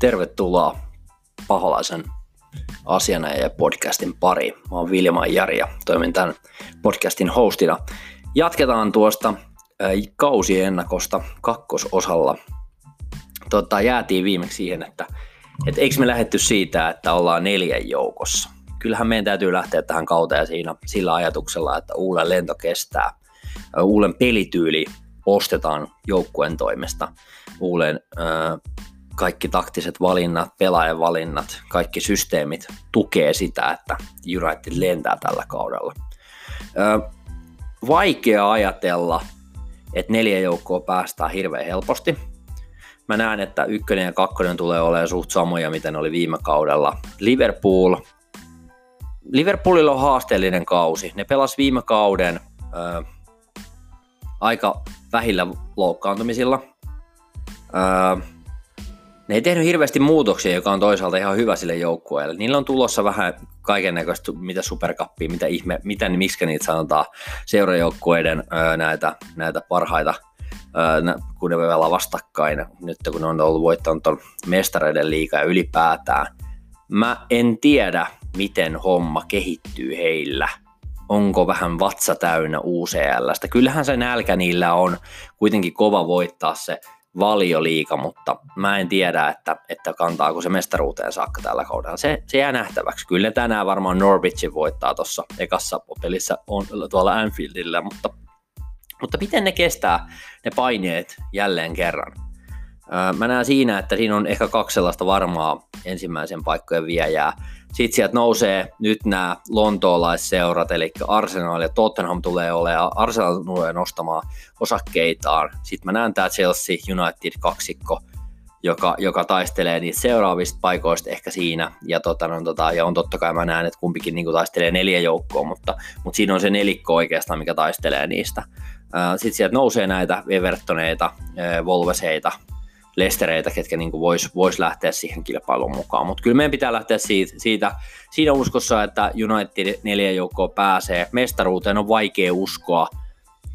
Tervetuloa Paholaisen asianajaja podcastin pari. Mä oon Vilma Jari ja toimin tämän podcastin hostina. Jatketaan tuosta kausiennakosta kakkososalla. Tota, jäätiin viimeksi siihen, että et eikö me lähetty siitä, että ollaan neljän joukossa. Kyllähän meidän täytyy lähteä tähän kauteen siinä sillä ajatuksella, että Uulen lento kestää. Uulen pelityyli ostetaan joukkueen toimesta. Uulen äh, kaikki taktiset valinnat, pelaajan valinnat, kaikki systeemit tukee sitä, että United lentää tällä kaudella. Ö, vaikea ajatella, että neljä joukkoa päästään hirveän helposti. Mä näen, että ykkönen ja kakkonen tulee olemaan suht samoja, miten oli viime kaudella. Liverpool, Liverpoolilla on haasteellinen kausi. Ne pelas viime kauden ö, aika vähillä loukkaantumisilla. Ö, ne ei tehnyt hirveästi muutoksia, joka on toisaalta ihan hyvä sille joukkueelle. Niillä on tulossa vähän kaiken näköistä, mitä superkappia, mitä ihme, mitä, miksi niitä sanotaan, seurajoukkueiden näitä, näitä parhaita, kun ne pelaa vastakkain, nyt kun ne on ollut voittanut tuon mestareiden liikaa ylipäätään. Mä en tiedä, miten homma kehittyy heillä onko vähän vatsa täynnä UCLstä. Kyllähän se nälkä niillä on kuitenkin kova voittaa se valioliika, mutta mä en tiedä, että, että kantaako se mestaruuteen saakka tällä kaudella. Se, se jää nähtäväksi. Kyllä tänään varmaan Norwichin voittaa tuossa ekassa pelissä on, tuolla Anfieldillä, mutta, mutta miten ne kestää ne paineet jälleen kerran? Mä näen siinä, että siinä on ehkä kaksi sellaista varmaa ensimmäisen paikkojen viejää. Sitten sieltä nousee nyt nämä lontoolaisseurat, eli Arsenal ja Tottenham tulee olemaan, Arsenal tulee nostamaan osakkeitaan. Sitten mä näen tämä Chelsea United kaksikko, joka, joka taistelee niistä seuraavista paikoista ehkä siinä. Ja, tota, no, tota, ja on totta kai mä näen, että kumpikin niin taistelee neljä joukkoa, mutta, mutta siinä on se nelikko oikeastaan, mikä taistelee niistä. Sitten sieltä nousee näitä Evertoneita, Volveseita, lestereitä, ketkä niin vois, vois lähteä siihen kilpailuun mukaan. Mutta kyllä meidän pitää lähteä siitä, siitä, siinä uskossa, että United neljä joukkoa pääsee. Mestaruuteen on vaikea uskoa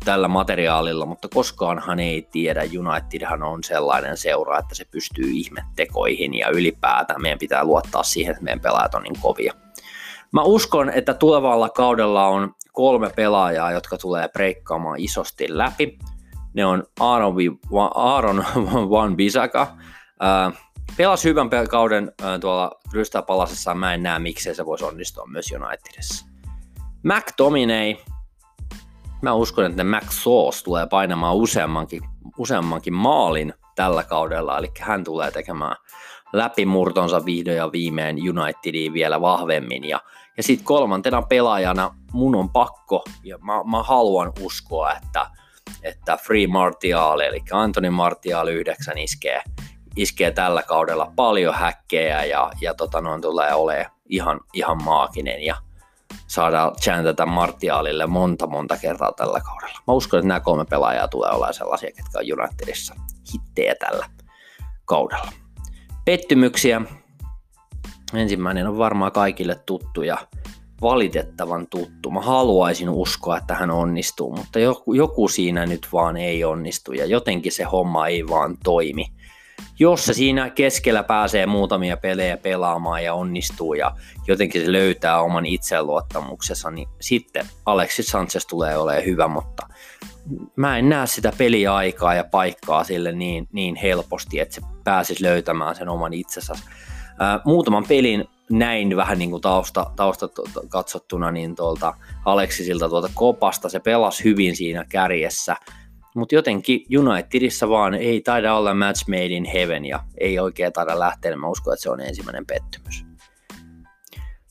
tällä materiaalilla, mutta koskaanhan ei tiedä. Unitedhan on sellainen seura, että se pystyy ihmettekoihin ja ylipäätään meidän pitää luottaa siihen, että meidän pelaajat on niin kovia. Mä uskon, että tulevalla kaudella on kolme pelaajaa, jotka tulee breikkaamaan isosti läpi ne on Aaron, Aaron Van Bisaka. Pelasi hyvän kauden tuolla Palasessa, mä en näe miksei se voisi onnistua myös Unitedissa. McTominay, mä uskon, että Mac Sauce tulee painamaan useammankin, useammankin maalin tällä kaudella, eli hän tulee tekemään läpimurtonsa vihdoin ja viimein Unitediin vielä vahvemmin. Ja, ja sitten kolmantena pelaajana mun on pakko, ja mä, mä haluan uskoa, että että Free Martial, eli Antoni Martial 9 iskee, iskee tällä kaudella paljon häkkejä ja, ja tota, noin tulee olemaan ihan, ihan maaginen ja saadaan chantata Martialille monta monta kertaa tällä kaudella. Mä uskon, että nämä kolme pelaajaa tulee olemaan sellaisia, jotka on Unitedissa hittejä tällä kaudella. Pettymyksiä. Ensimmäinen on varmaan kaikille tuttu ja valitettavan tuttu. Mä haluaisin uskoa, että hän onnistuu, mutta joku, joku siinä nyt vaan ei onnistu ja jotenkin se homma ei vaan toimi. Jos se siinä keskellä pääsee muutamia pelejä pelaamaan ja onnistuu ja jotenkin se löytää oman itseluottamuksensa, niin sitten Alexis Sanchez tulee olemaan hyvä, mutta mä en näe sitä peliaikaa ja paikkaa sille niin, niin helposti, että se pääsisi löytämään sen oman itsensä. muutaman pelin näin vähän niin kuin tausta, tausta katsottuna niin tuolta Aleksisilta tuolta kopasta, se pelasi hyvin siinä kärjessä, mutta jotenkin Unitedissa vaan ei taida olla match made in heaven ja ei oikein taida lähteä, mä uskon, että se on ensimmäinen pettymys.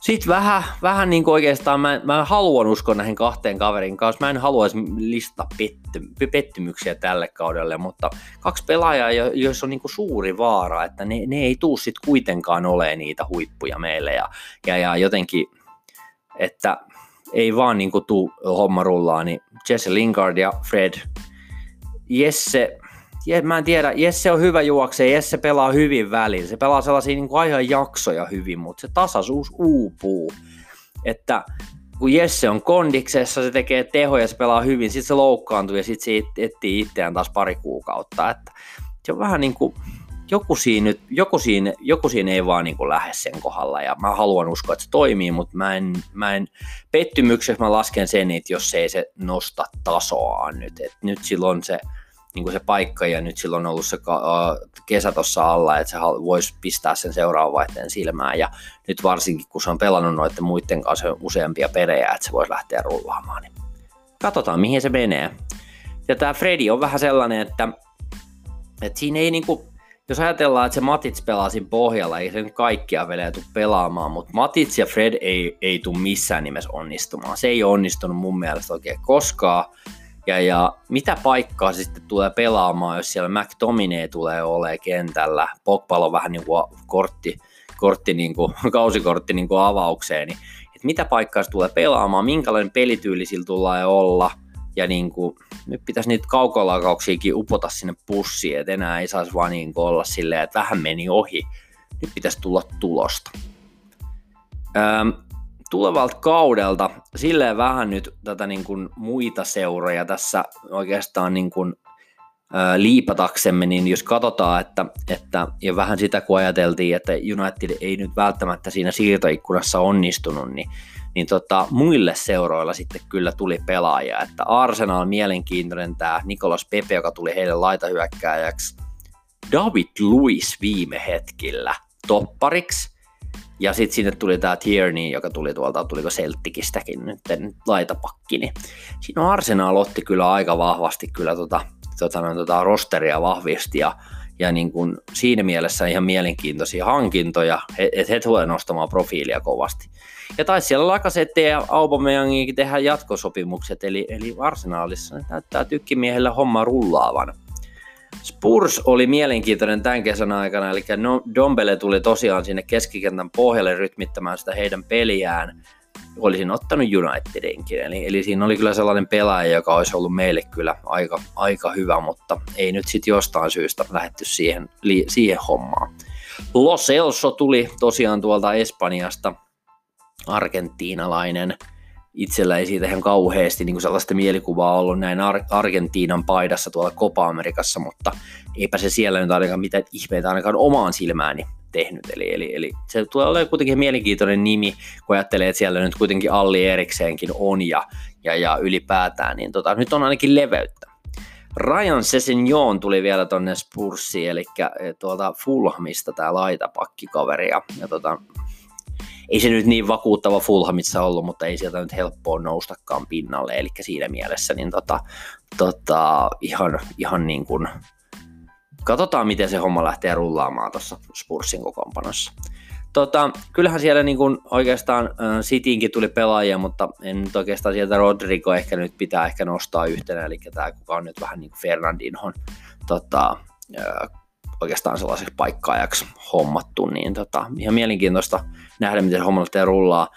Sitten vähän, vähän niin kuin oikeastaan mä, mä haluan uskoa näihin kahteen kaverin kanssa. Mä en haluaisi listata petty, pettymyksiä tälle kaudelle, mutta kaksi pelaajaa, joissa on niin kuin suuri vaara, että ne, ne ei tuu sitten kuitenkaan ole niitä huippuja meille. Ja, ja, ja jotenkin, että ei vaan niin kuin tuu homma rullaa, niin Jesse Lingard ja Fred. Jesse, mä en tiedä, Jesse on hyvä juokse, Jesse pelaa hyvin välillä, se pelaa sellaisia niin kuin jaksoja hyvin, mutta se tasaisuus uupuu, että kun Jesse on kondiksessa, se tekee tehoja, se pelaa hyvin, sitten se loukkaantuu ja sitten se etsii itseään taas pari kuukautta, että se on vähän niin kuin, joku siinä, nyt, joku siinä, joku siinä ei vaan niin lähde sen kohdalla. Ja mä haluan uskoa, että se toimii, mutta mä en, mä en pettymyksessä mä lasken sen, että jos ei se nosta tasoaan nyt, että nyt silloin se, niin kuin se paikka ja nyt silloin on ollut se kesä tuossa alla, että se voisi pistää sen seuraavan vaihteen silmään ja nyt varsinkin kun se on pelannut noiden muiden kanssa useampia pelejä, että se voisi lähteä rullaamaan, niin katsotaan mihin se menee. Ja tämä Freddy on vähän sellainen, että, että siinä ei niinku, jos ajatellaan, että se Matits pelaa siinä pohjalla, ei se nyt kaikkia pelejä tule pelaamaan, mutta Matits ja Fred ei, ei tule missään nimessä onnistumaan. Se ei onnistunut mun mielestä oikein koskaan. Ja, ja mitä paikkaa se sitten tulee pelaamaan, jos siellä McTominay tulee olemaan kentällä, Pogba on vähän niin kuin kortti, kortti niin kuin, kausikortti niin kuin avaukseen, niin että mitä paikkaa se tulee pelaamaan, minkälainen pelityyli sillä tulee olla – ja niin kuin, nyt pitäisi niitä kaukolakauksiakin upota sinne pussiin, että enää ei saisi vaan niin olla silleen, että vähän meni ohi. Nyt pitäisi tulla tulosta. Öm, tulevalta kaudelta silleen vähän nyt tätä niin kuin muita seuroja tässä oikeastaan niin kuin, ää, liipataksemme, niin jos katsotaan, että, että, ja vähän sitä kun ajateltiin, että United ei nyt välttämättä siinä siirtoikkunassa onnistunut, niin niin tota, muille seuroilla sitten kyllä tuli pelaajia, että Arsenal mielenkiintoinen tämä Nikolas Pepe, joka tuli heille laitahyökkääjäksi, David Luis viime hetkillä toppariksi, ja sitten sinne tuli tämä Tierney, joka tuli tuolta, tuliko Celticistäkin nyt laitapakki, niin siinä on Arsenal otti kyllä aika vahvasti kyllä tota, tota, no, tota rosteria vahvisti, ja ja niin kuin siinä mielessä ihan mielenkiintoisia hankintoja, että he tulevat nostamaan profiilia kovasti. Ja taisi siellä Lakasette ja Aubameyangikin tehdä jatkosopimukset, eli, eli arsenaalissa näyttää tykkimiehellä homma rullaavan. Spurs oli mielenkiintoinen tämän kesän aikana, eli Dombele tuli tosiaan sinne keskikentän pohjalle rytmittämään sitä heidän peliään. Olisin ottanut Unitedinkin, eli, eli siinä oli kyllä sellainen pelaaja, joka olisi ollut meille kyllä aika, aika hyvä, mutta ei nyt sitten jostain syystä lähetty siihen, li, siihen hommaan. Los Elso tuli tosiaan tuolta Espanjasta, argentiinalainen. Itsellä ei siitä ihan kauheasti niin kuin sellaista mielikuvaa ollut näin Ar- Argentiinan paidassa tuolla Copa Amerikassa, mutta eipä se siellä nyt ainakaan mitään ihmeitä ainakaan omaan silmääni tehnyt. Eli, eli, eli se tulee olemaan kuitenkin mielenkiintoinen nimi, kun ajattelee, että siellä nyt kuitenkin Alli Erikseenkin on ja, ja, ja ylipäätään, niin tota, nyt on ainakin leveyttä. Ryan Sessignon tuli vielä tonne Spurssiin, eli eh, tuolta Fulhamista tämä laitapakkikaveri, ja, ja tota, ei se nyt niin vakuuttava Fulhamissa ollut, mutta ei sieltä nyt helppoa noustakaan pinnalle, eli siinä mielessä niin tota, tota, ihan, ihan niin kuin, katsotaan miten se homma lähtee rullaamaan tuossa Spursin kokoonpanossa. Tota, kyllähän siellä niin kuin oikeastaan äh, Cityinkin tuli pelaajia, mutta en nyt oikeastaan sieltä Rodrigo ehkä nyt pitää ehkä nostaa yhtenä, eli tämä kuka on nyt vähän niin kuin Fernandinhon tota, äh, oikeastaan sellaiseksi paikkaajaksi hommattu, niin tota, ihan mielenkiintoista nähdä, miten homma lähtee rullaa.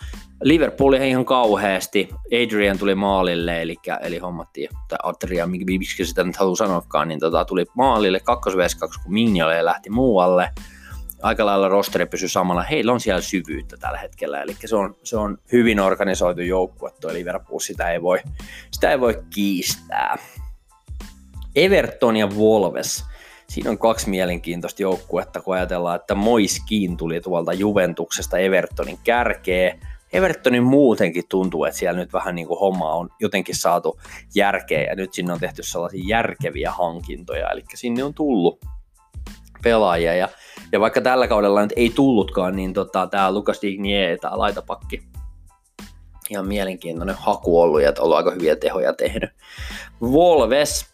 Liverpool ihan kauheasti, Adrian tuli maalille, eli, eli hommattiin, tai Adrian, miksi sitä nyt haluaa sanoakaan, niin tota, tuli maalille 2 vs 2, kun Mignolle ja lähti muualle. Aika lailla rosteri pysyi samalla. Heillä on siellä syvyyttä tällä hetkellä, eli se on, se on hyvin organisoitu joukkue, tuo Liverpool, sitä ei voi, sitä ei voi kiistää. Everton ja Wolves siinä on kaksi mielenkiintoista joukkuetta, kun ajatellaan, että Moiskiin tuli tuolta Juventuksesta Evertonin kärkeä. Evertonin muutenkin tuntuu, että siellä nyt vähän niin kuin homma on jotenkin saatu järkeä ja nyt sinne on tehty sellaisia järkeviä hankintoja, eli sinne on tullut pelaajia ja, ja vaikka tällä kaudella nyt ei tullutkaan, niin tota, tämä Lukas Dignier, tämä laitapakki, ihan mielenkiintoinen haku ollut ja ollut aika hyviä tehoja tehnyt. Volves,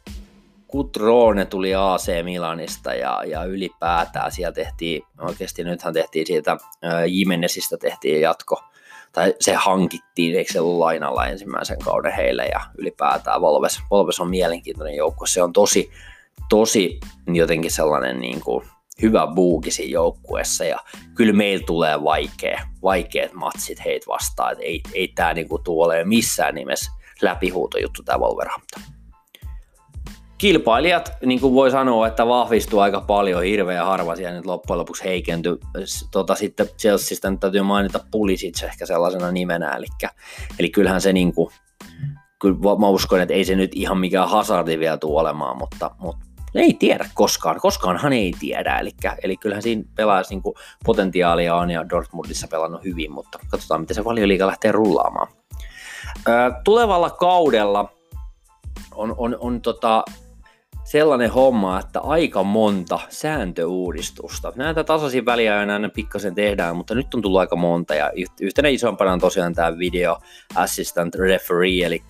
Kutrone tuli AC Milanista ja, ja ylipäätään siellä tehtiin, oikeasti nythän tehtiin siitä Jimenezistä tehtiin jatko, tai se hankittiin, eikö se ollut lainalla ensimmäisen kauden heille ja ylipäätään Volves, Volves on mielenkiintoinen joukko, se on tosi, tosi jotenkin sellainen niin kuin hyvä buukisi joukkuessa ja kyllä meillä tulee vaikea, vaikeat matsit heitä vastaan, että ei, ei tämä niin kuin tule missään nimessä läpihuutojuttu tämä Wolverhampton kilpailijat, niin kuin voi sanoa, että vahvistuu aika paljon, hirveän harva siellä nyt loppujen lopuksi heikentyi. Tota, sitten Chelseastä nyt täytyy mainita Pulisic ehkä sellaisena nimenä, eli, eli kyllähän se niin kuin, kyllä mä uskon, että ei se nyt ihan mikään hazardi vielä tule olemaan, mutta, mutta ei tiedä koskaan, koskaanhan ei tiedä, eli, eli kyllähän siinä pelaajassa niin potentiaalia on ja Dortmundissa pelannut hyvin, mutta katsotaan miten se valioliiga lähtee rullaamaan. tulevalla kaudella on, on, on tota, sellainen homma, että aika monta sääntöuudistusta. Näitä tasaisin väliä aina pikkasen tehdään, mutta nyt on tullut aika monta ja yhtenä isompana on tosiaan tämä video assistant referee, eli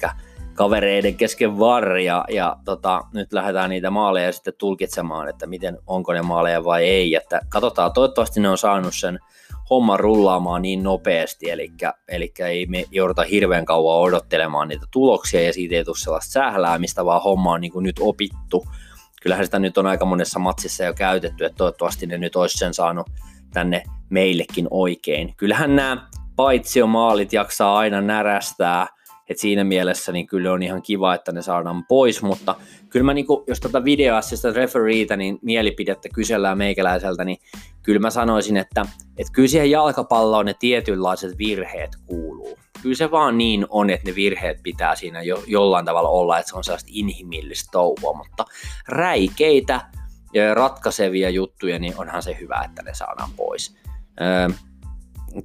kavereiden kesken varri ja, ja tota, nyt lähdetään niitä maaleja sitten tulkitsemaan, että miten, onko ne maaleja vai ei. Että katsotaan, toivottavasti ne on saanut sen homman rullaamaan niin nopeasti, eli, eli ei me jouduta hirveän kauan odottelemaan niitä tuloksia ja siitä ei tule sellaista sähläämistä, vaan homma on niin kuin nyt opittu. Kyllähän sitä nyt on aika monessa matsissa jo käytetty, että toivottavasti ne nyt olisi sen saanut tänne meillekin oikein. Kyllähän nämä maalit jaksaa aina närästää, et siinä mielessä niin kyllä on ihan kiva, että ne saadaan pois, mutta kyllä mä, niin kuin, jos tätä videoassista refereeitä, niin mielipidettä kysellään meikäläiseltä, niin kyllä mä sanoisin, että, että kyllä siihen jalkapalloon ne tietynlaiset virheet kuuluu. Kyllä se vaan niin on, että ne virheet pitää siinä jo, jollain tavalla olla, että se on sellaista inhimillistä touhua, mutta räikeitä ja ratkaisevia juttuja, niin onhan se hyvä, että ne saadaan pois. Öö,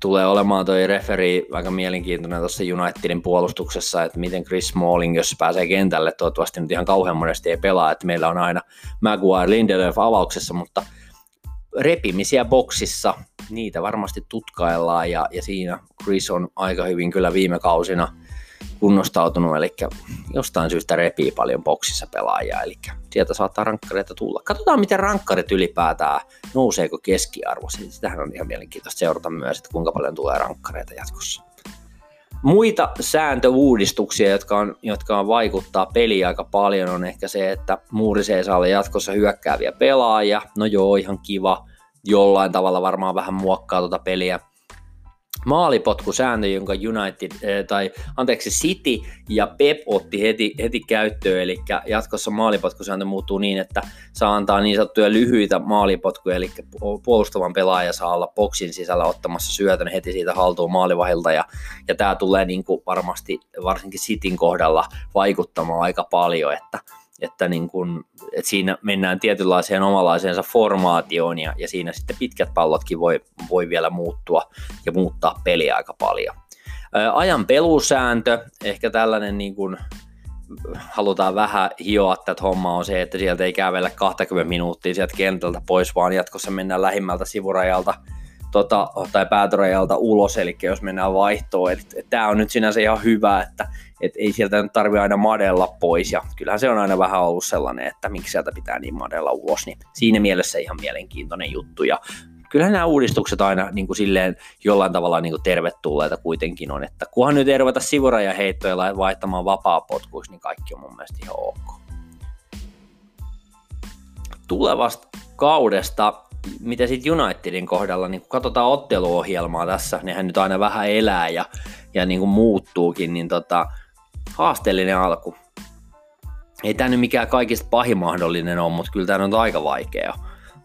tulee olemaan toi referi aika mielenkiintoinen tuossa Unitedin puolustuksessa, että miten Chris Smalling, jos pääsee kentälle, toivottavasti nyt ihan kauhean monesti ei pelaa, että meillä on aina Maguire Lindelöf avauksessa, mutta repimisiä boksissa, niitä varmasti tutkaillaan ja, ja siinä Chris on aika hyvin kyllä viime kausina – kunnostautunut, eli jostain syystä repii paljon boksissa pelaajia, eli sieltä saattaa rankkareita tulla. Katsotaan, miten rankkarit ylipäätään, nouseeko keskiarvo. Sitähän on ihan mielenkiintoista seurata myös, että kuinka paljon tulee rankkareita jatkossa. Muita sääntöuudistuksia, jotka, on, jotka on vaikuttaa peliin aika paljon, on ehkä se, että Muuris ei saa olla jatkossa hyökkääviä pelaajia. No joo, ihan kiva. Jollain tavalla varmaan vähän muokkaa tuota peliä maalipotkusääntö, jonka United, eh, tai anteeksi City ja Pep otti heti, heti käyttöön, eli jatkossa maalipotkusääntö muuttuu niin, että saa antaa niin sanottuja lyhyitä maalipotkuja, eli puolustavan pelaaja saa olla boksin sisällä ottamassa syötön heti siitä haltuun maalivahilta, ja, ja tämä tulee niin kuin varmasti varsinkin Cityn kohdalla vaikuttamaan aika paljon, että että, niin kun, että siinä mennään tietynlaiseen omalaiseensa formaatioon ja, ja siinä sitten pitkät pallotkin voi, voi vielä muuttua ja muuttaa peliä aika paljon. Ajan pelusääntö, ehkä tällainen niin kun, halutaan vähän hioa tätä hommaa on se, että sieltä ei kävellä 20 minuuttia sieltä kentältä pois, vaan jatkossa mennään lähimmältä sivurajalta tota, tai päätörajalta ulos, eli jos mennään vaihtoon. Eli tämä on nyt sinänsä ihan hyvä, että et ei sieltä nyt tarvitse aina madella pois, ja kyllähän se on aina vähän ollut sellainen, että miksi sieltä pitää niin madella ulos, niin siinä mielessä ihan mielenkiintoinen juttu, ja kyllähän nämä uudistukset aina niin kuin silleen jollain tavalla niin kuin tervetulleita kuitenkin on, että kunhan nyt ei ruveta sivuraja heittoja vaihtamaan vapaa potkuiksi, niin kaikki on mun mielestä ihan ok. Tulevasta kaudesta mitä sitten Unitedin kohdalla, niin kun katsotaan otteluohjelmaa tässä, nehän nyt aina vähän elää ja, ja niin kuin muuttuukin, niin tota, haasteellinen alku. Ei tämä nyt mikään kaikista pahin mahdollinen ole, mutta kyllä tämä on aika vaikea.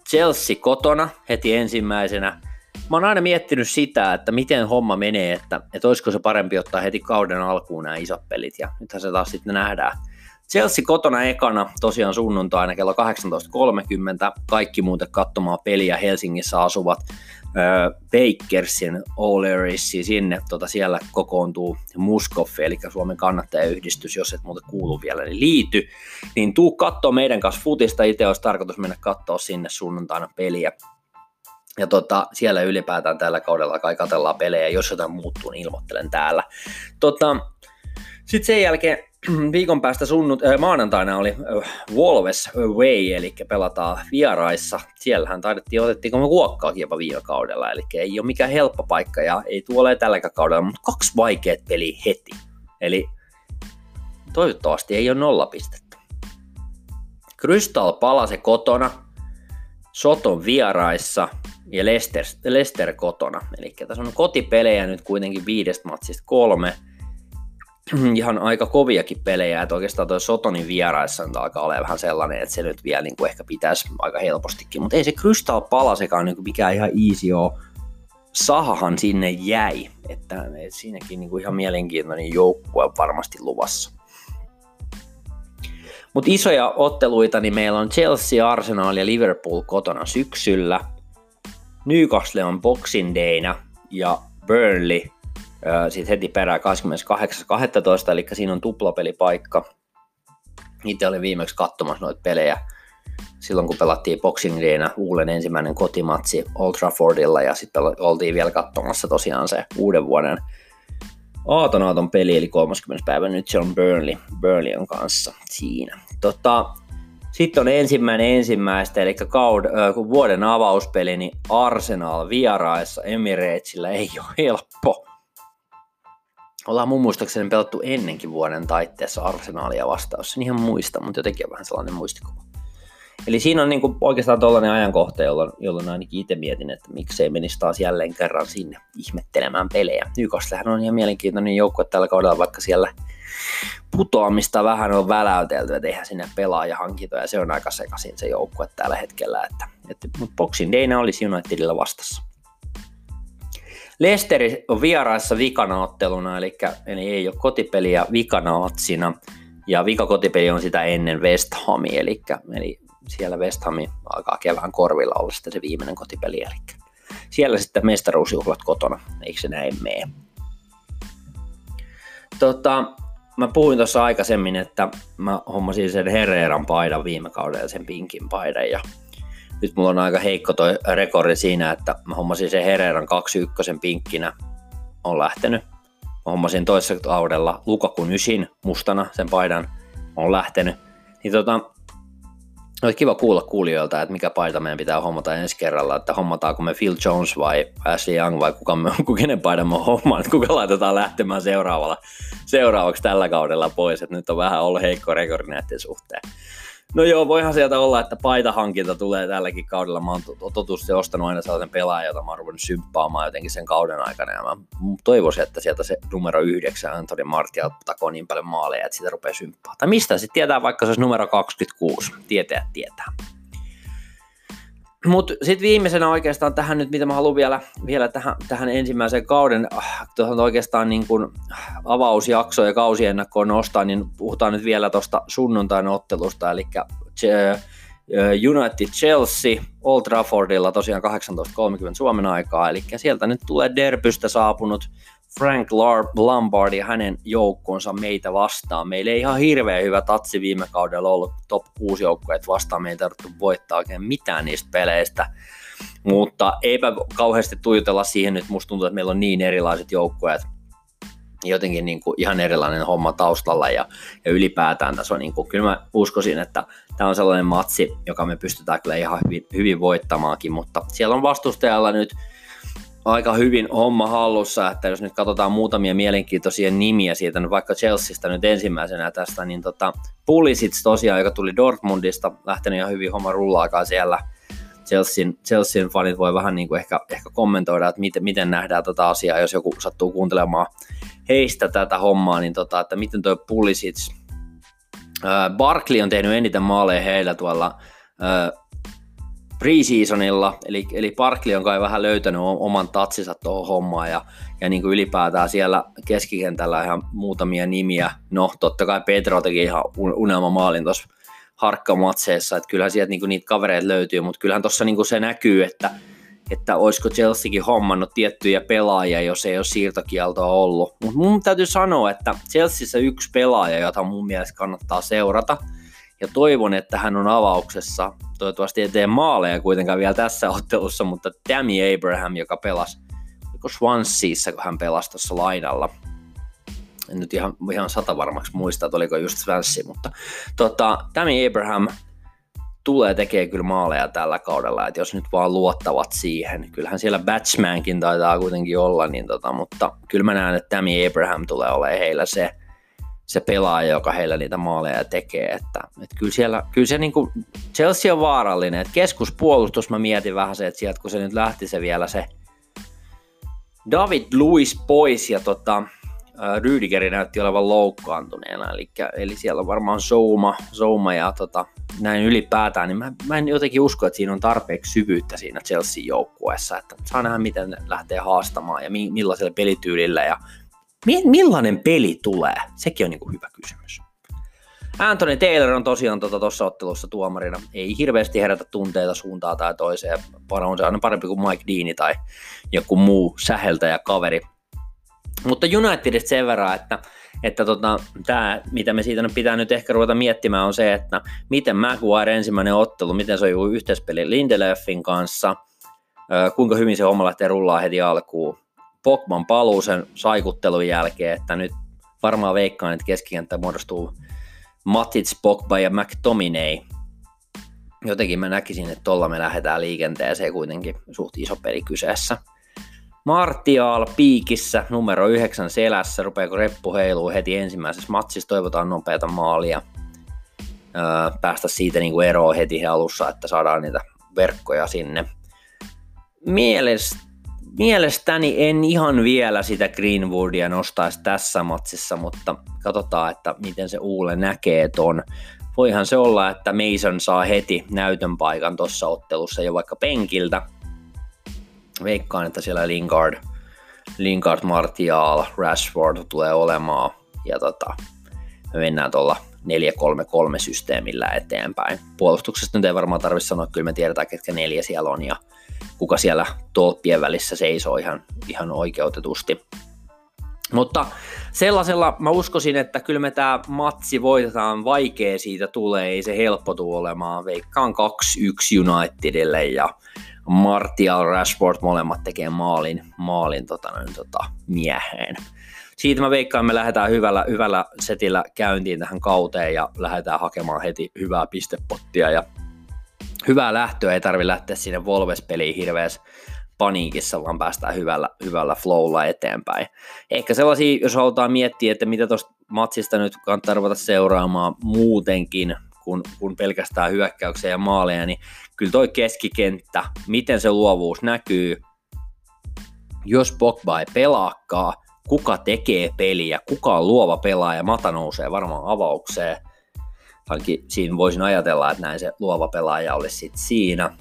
Chelsea kotona heti ensimmäisenä. Mä oon aina miettinyt sitä, että miten homma menee, että, että olisiko se parempi ottaa heti kauden alkuun nämä isot pelit, ja nythän se taas sitten nähdään. Chelsea kotona ekana, tosiaan sunnuntaina kello 18.30, kaikki muuten katsomaan peliä. Helsingissä asuvat Bakersin O'Learysi sinne, tota siellä kokoontuu Muskoffi, eli Suomen kannattajayhdistys, jos et muuten kuulu vielä, niin liity, niin tuu katsoa meidän kanssa futista, itse olisi tarkoitus mennä katsoa sinne sunnuntaina peliä. Ja tota, siellä ylipäätään tällä kaudella kai katellaan pelejä, jos jotain muuttuu, niin ilmoittelen täällä. Tota, sitten sen jälkeen viikon päästä sunnut, äh, maanantaina oli äh, Wolves Away, eli pelataan vieraissa. Siellähän taidettiin, otettiinko me kuokkaakin jopa viime kaudella, eli ei ole mikään helppo paikka ja ei tule tälläkään kaudella, mutta kaksi vaikeat peliä heti. Eli toivottavasti ei ole nolla pistettä. Crystal Palase kotona, Soton vieraissa ja Leicester, Leicester kotona. Eli tässä on kotipelejä nyt kuitenkin viidestä matsista kolme – ihan aika koviakin pelejä, että oikeastaan toi Sotonin vieraissa nyt alkaa olla vähän sellainen, että se nyt vielä niin kuin ehkä pitäisi aika helpostikin, mutta ei se Crystal Palasekaan niin mikään ihan easy ole. Sahahan sinne jäi, että, että siinäkin niin kuin ihan mielenkiintoinen joukkue varmasti luvassa. Mutta isoja otteluita, niin meillä on Chelsea, Arsenal ja Liverpool kotona syksyllä. Newcastle on Boxing Dayna ja Burnley sitten heti perään 28.12. eli siinä on tuplapelipaikka. Itse olin viimeksi katsomassa noita pelejä silloin, kun pelattiin Boxing Dayna Uulen ensimmäinen kotimatsi Old Traffordilla ja sitten oltiin vielä katsomassa tosiaan se uuden vuoden Aatonaaton peli, eli 30. päivä, nyt se on Burnley, Burnley on kanssa siinä. Tota, sitten on ensimmäinen ensimmäistä, eli kaud, äh, kun vuoden avauspeli, niin Arsenal vieraissa Emiratesillä ei ole helppo. Ollaan mun muistaakseni pelattu ennenkin vuoden taitteessa Arsenalia vastaus. En ihan muista, mutta jotenkin on vähän sellainen muistikuva. Eli siinä on niin kuin oikeastaan tuollainen ajankohta, jolloin, jolloin ainakin itse mietin, että miksei menisi taas jälleen kerran sinne ihmettelemään pelejä. Nykostlehän on ihan mielenkiintoinen joukkue tällä kaudella, vaikka siellä putoamista vähän on väläytelty, että eihän sinne pelaajahankintoja, se on aika sekaisin se joukkue tällä hetkellä. Että, että, mutta Boxing Dayna olisi Unitedilla vastassa. Leicesteri on vieraissa vikana otteluna, eli, eli ei ole kotipeliä vikana otsina, ja vikakotipeli on sitä ennen West Hamia, eli, eli siellä West Ham alkaa kevään korvilla olla sitten se viimeinen kotipeli, eli siellä sitten mestaruusjuhlat kotona, eikö se näin mene? Tota, mä puhuin tuossa aikaisemmin, että mä hommasin sen Herreran paidan viime kaudella, sen pinkin paidan, ja nyt mulla on aika heikko toi rekordi siinä, että mä hommasin sen Herreran 2-1 pinkkinä, on lähtenyt. Mä hommasin toisessa kaudella Lukakun ysin mustana sen paidan, on lähtenyt. Niin tota, olisi kiva kuulla kuulijoilta, että mikä paita meidän pitää hommata ensi kerralla, että hommataanko me Phil Jones vai Ashley Young vai kuka me, kenen paidan me hommaan, että kuka laitetaan lähtemään seuraavalla, seuraavaksi tällä kaudella pois, että nyt on vähän ollut heikko rekordi näiden suhteen. No joo, voihan sieltä olla, että paitahankinta tulee tälläkin kaudella. Mä oon totusti ostanut aina sellaisen pelaajan, jota mä oon ruvennut symppaamaan jotenkin sen kauden aikana. Ja mä toivoisin, että sieltä se numero yhdeksän, Antoni Martia, takoo niin paljon maaleja, että siitä rupeaa symppaa. Tai mistä sitten tietää, vaikka se olisi numero 26. Tietää, tietää. Mutta sitten viimeisenä oikeastaan tähän nyt, mitä mä haluan vielä, vielä tähän, tähän ensimmäiseen kauden äh, tuohon oikeastaan niin kuin avausjakso ja kausiennakkoon nostaa, niin puhutaan nyt vielä tuosta sunnuntain ottelusta, eli United Chelsea Old Traffordilla tosiaan 18.30 Suomen aikaa, eli sieltä nyt tulee Derbystä saapunut Frank Lombard ja hänen joukkonsa meitä vastaan. Meillä ei ihan hirveän hyvä tatsi viime kaudella ollut top 6 joukkueet vastaan. Meitä ei tarvittu voittaa oikein mitään niistä peleistä. Mutta eipä kauheasti tuijotella siihen nyt. Musta tuntuu, että meillä on niin erilaiset joukkueet. Jotenkin niin kuin ihan erilainen homma taustalla ja, ja ylipäätään tässä on niin kuin, kyllä mä uskoisin, että tämä on sellainen matsi, joka me pystytään kyllä ihan hyvin, hyvin voittamaankin, mutta siellä on vastustajalla nyt aika hyvin homma hallussa, että jos nyt katsotaan muutamia mielenkiintoisia nimiä siitä, nyt vaikka Chelseasta nyt ensimmäisenä tästä, niin tota, Pulisic tosiaan, joka tuli Dortmundista, lähtenyt ihan hyvin homma rullaakaan siellä. Chelsean, Chelsean fanit voi vähän niin kuin ehkä, ehkä kommentoida, että miten, miten nähdään tätä asiaa, jos joku sattuu kuuntelemaan heistä tätä hommaa, niin tota, että miten tuo Pulisic, Barkley on tehnyt eniten maaleja heillä tuolla äh, preseasonilla, eli, eli Parkli on kai vähän löytänyt oman tatsinsa tuohon hommaan ja, ja niin kuin ylipäätään siellä keskikentällä ihan muutamia nimiä. No totta kai Petro teki ihan unelmamaalin tuossa harkkamatseessa, että kyllähän sieltä niinku niitä kavereita löytyy, mutta kyllähän tuossa niinku se näkyy, että, että olisiko Chelseakin hommannut tiettyjä pelaajia, jos ei ole siirtokieltoa ollut. Mutta mun täytyy sanoa, että Chelseassa yksi pelaaja, jota mun mielestä kannattaa seurata – ja toivon, että hän on avauksessa. Toivottavasti ei tee maaleja kuitenkaan vielä tässä ottelussa, mutta Tammy Abraham, joka pelasi, oliko Swanseassa, kun hän pelasi tuossa laidalla. En nyt ihan, ihan sata varmaksi muista, että oliko just Swansea, mutta tota, Tammy Abraham tulee tekee kyllä maaleja tällä kaudella, että jos nyt vaan luottavat siihen, kyllähän siellä Batsmankin taitaa kuitenkin olla, niin tota, mutta kyllä mä näen, että Tammy Abraham tulee olemaan heillä se, se pelaaja, joka heillä niitä maaleja tekee. Että, että kyllä, siellä, kyllä se niin kuin, Chelsea on vaarallinen. Että keskuspuolustus mä mietin vähän se, että sieltä kun se nyt lähti se vielä se David Luis pois ja tota, Rüdigeri näytti olevan loukkaantuneena, eli, eli siellä on varmaan Souma, Souma ja tota, näin ylipäätään, niin mä, mä en jotenkin usko, että siinä on tarpeeksi syvyyttä siinä Chelsea-joukkueessa, että saa nähdä, miten lähtee haastamaan ja mi, millaisella pelityylillä ja millainen peli tulee? Sekin on niin kuin hyvä kysymys. Anthony Taylor on tosiaan tuossa tota, ottelussa tuomarina. Ei hirveästi herätä tunteita suuntaan tai toiseen. On se aina parempi kuin Mike Deani tai joku muu säheltäjä kaveri. Mutta Unitedista sen verran, että, että tota, tämä, mitä me siitä pitää nyt ehkä ruveta miettimään, on se, että miten Maguire ensimmäinen ottelu, miten se on yhteispeli Lindelöfin kanssa, kuinka hyvin se homma lähtee rullaa heti alkuun. Pogman paluu sen saikuttelun jälkeen, että nyt varmaan veikkaan, että keskikenttä muodostuu Matic, Pogba ja McTominay. Jotenkin mä näkisin, että tuolla me lähdetään liikenteeseen kuitenkin suht iso peli kyseessä. Martial piikissä, numero yhdeksän selässä, rupeako reppu heiluu heti ensimmäisessä matsissa, toivotaan nopeata maalia. Öö, päästä siitä niin kuin eroon heti alussa, että saadaan niitä verkkoja sinne. Mielestä mielestäni en ihan vielä sitä Greenwoodia nostaisi tässä matsissa, mutta katsotaan, että miten se Uule näkee ton. Voihan se olla, että Mason saa heti näytön paikan tuossa ottelussa jo vaikka penkiltä. Veikkaan, että siellä Lingard, Lingard Martial, Rashford tulee olemaan. Ja tota, me mennään tuolla 4-3-3 systeemillä eteenpäin. Puolustuksesta nyt ei varmaan tarvitse sanoa, kyllä me tiedetään, ketkä neljä siellä on ja kuka siellä tolppien välissä seisoo ihan, ihan oikeutetusti. Mutta sellaisella mä uskoisin, että kyllä me tämä matsi voitetaan, vaikea siitä tulee, ei se helppo tule olemaan. Veikkaan 2-1 Unitedille ja Martial Rashford molemmat tekee maalin, maalin tota, niin, tota, mieheen. Siitä mä veikkaan, me lähdetään hyvällä, hyvällä setillä käyntiin tähän kauteen ja lähdetään hakemaan heti hyvää pistepottia ja hyvää lähtöä, ei tarvi lähteä sinne Volves-peliin hirveässä paniikissa, vaan päästään hyvällä, hyvällä flowlla eteenpäin. Ehkä sellaisia, jos halutaan miettiä, että mitä tuosta matsista nyt kannattaa ruveta seuraamaan muutenkin, kuin, kuin pelkästään hyökkäyksiä ja maaleja, niin kyllä toi keskikenttä, miten se luovuus näkyy, jos Pogba ei pelaakaan, kuka tekee peliä, kuka on luova pelaaja, mata nousee varmaan avaukseen – ainakin siinä voisin ajatella, että näin se luova pelaaja olisi sit siinä.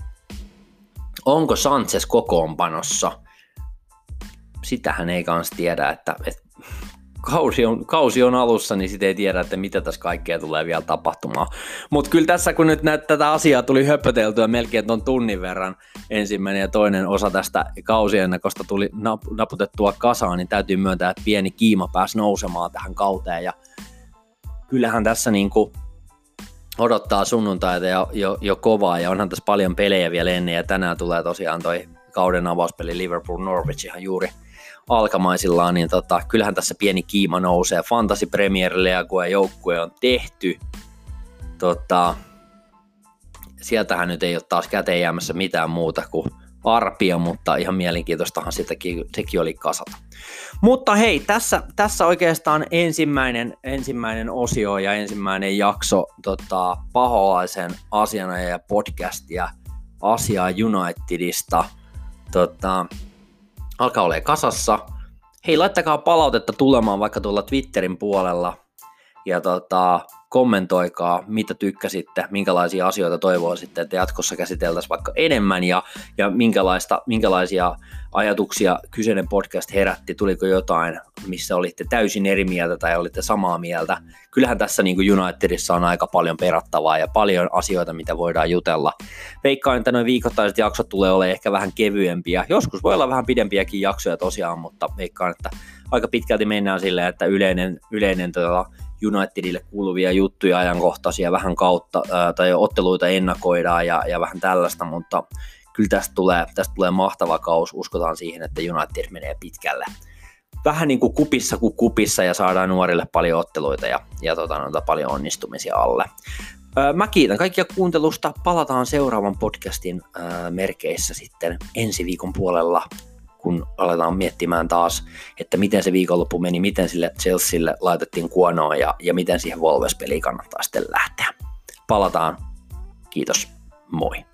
Onko Sanchez kokoonpanossa? Sitähän ei kans tiedä, että, että kausi, on, kausi on alussa, niin sitten ei tiedä, että mitä tässä kaikkea tulee vielä tapahtumaan. Mutta kyllä tässä, kun nyt näitä, tätä asiaa tuli höpöteltyä melkein tuon tunnin verran, ensimmäinen ja toinen osa tästä kausiennakosta tuli nap- naputettua kasaan, niin täytyy myöntää, että pieni kiima pääsi nousemaan tähän kauteen. Ja kyllähän tässä niin kuin odottaa sunnuntaita jo, jo, jo kovaa ja onhan tässä paljon pelejä vielä ennen ja tänään tulee tosiaan toi kauden avauspeli Liverpool Norwich ihan juuri alkamaisillaan, niin tota, kyllähän tässä pieni kiima nousee. Fantasy Premier League joukkue on tehty. Tota, sieltähän nyt ei ole taas käteen jäämässä mitään muuta kuin arpia, mutta ihan mielenkiintoistahan sitäkin, sekin oli kasata. Mutta hei, tässä, tässä oikeastaan ensimmäinen, ensimmäinen osio ja ensimmäinen jakso tota, paholaisen asiana ja podcastia asiaa Unitedista. Tota, alkaa olla kasassa. Hei, laittakaa palautetta tulemaan vaikka tuolla Twitterin puolella. Ja tota, kommentoikaa, mitä tykkäsitte, minkälaisia asioita toivoisitte, että jatkossa käsiteltäisiin vaikka enemmän ja, ja minkälaista, minkälaisia ajatuksia kyseinen podcast herätti, tuliko jotain, missä olitte täysin eri mieltä tai olitte samaa mieltä. Kyllähän tässä niin kuin Unitedissa on aika paljon perattavaa ja paljon asioita, mitä voidaan jutella. Veikkaan, että noin viikoittaiset jaksot tulee olemaan ehkä vähän kevyempiä. Joskus voi olla vähän pidempiäkin jaksoja tosiaan, mutta veikkaan, että aika pitkälti mennään silleen, että yleinen, yleinen tota, Unitedille kuuluvia juttuja ajankohtaisia vähän kautta, ää, tai otteluita ennakoidaan ja, ja vähän tällaista, mutta kyllä tästä tulee, tästä tulee mahtava kaus, uskotaan siihen, että United menee pitkälle. Vähän niin kuin kupissa kuin kupissa ja saadaan nuorille paljon otteluita ja, ja tota, noita paljon onnistumisia alle. Mä kiitän kaikkia kuuntelusta. Palataan seuraavan podcastin merkeissä sitten ensi viikon puolella kun aletaan miettimään taas, että miten se viikonloppu meni, miten sille Chelsealle laitettiin kuonoa ja, ja miten siihen Wolves-peliin kannattaa sitten lähteä. Palataan. Kiitos. Moi.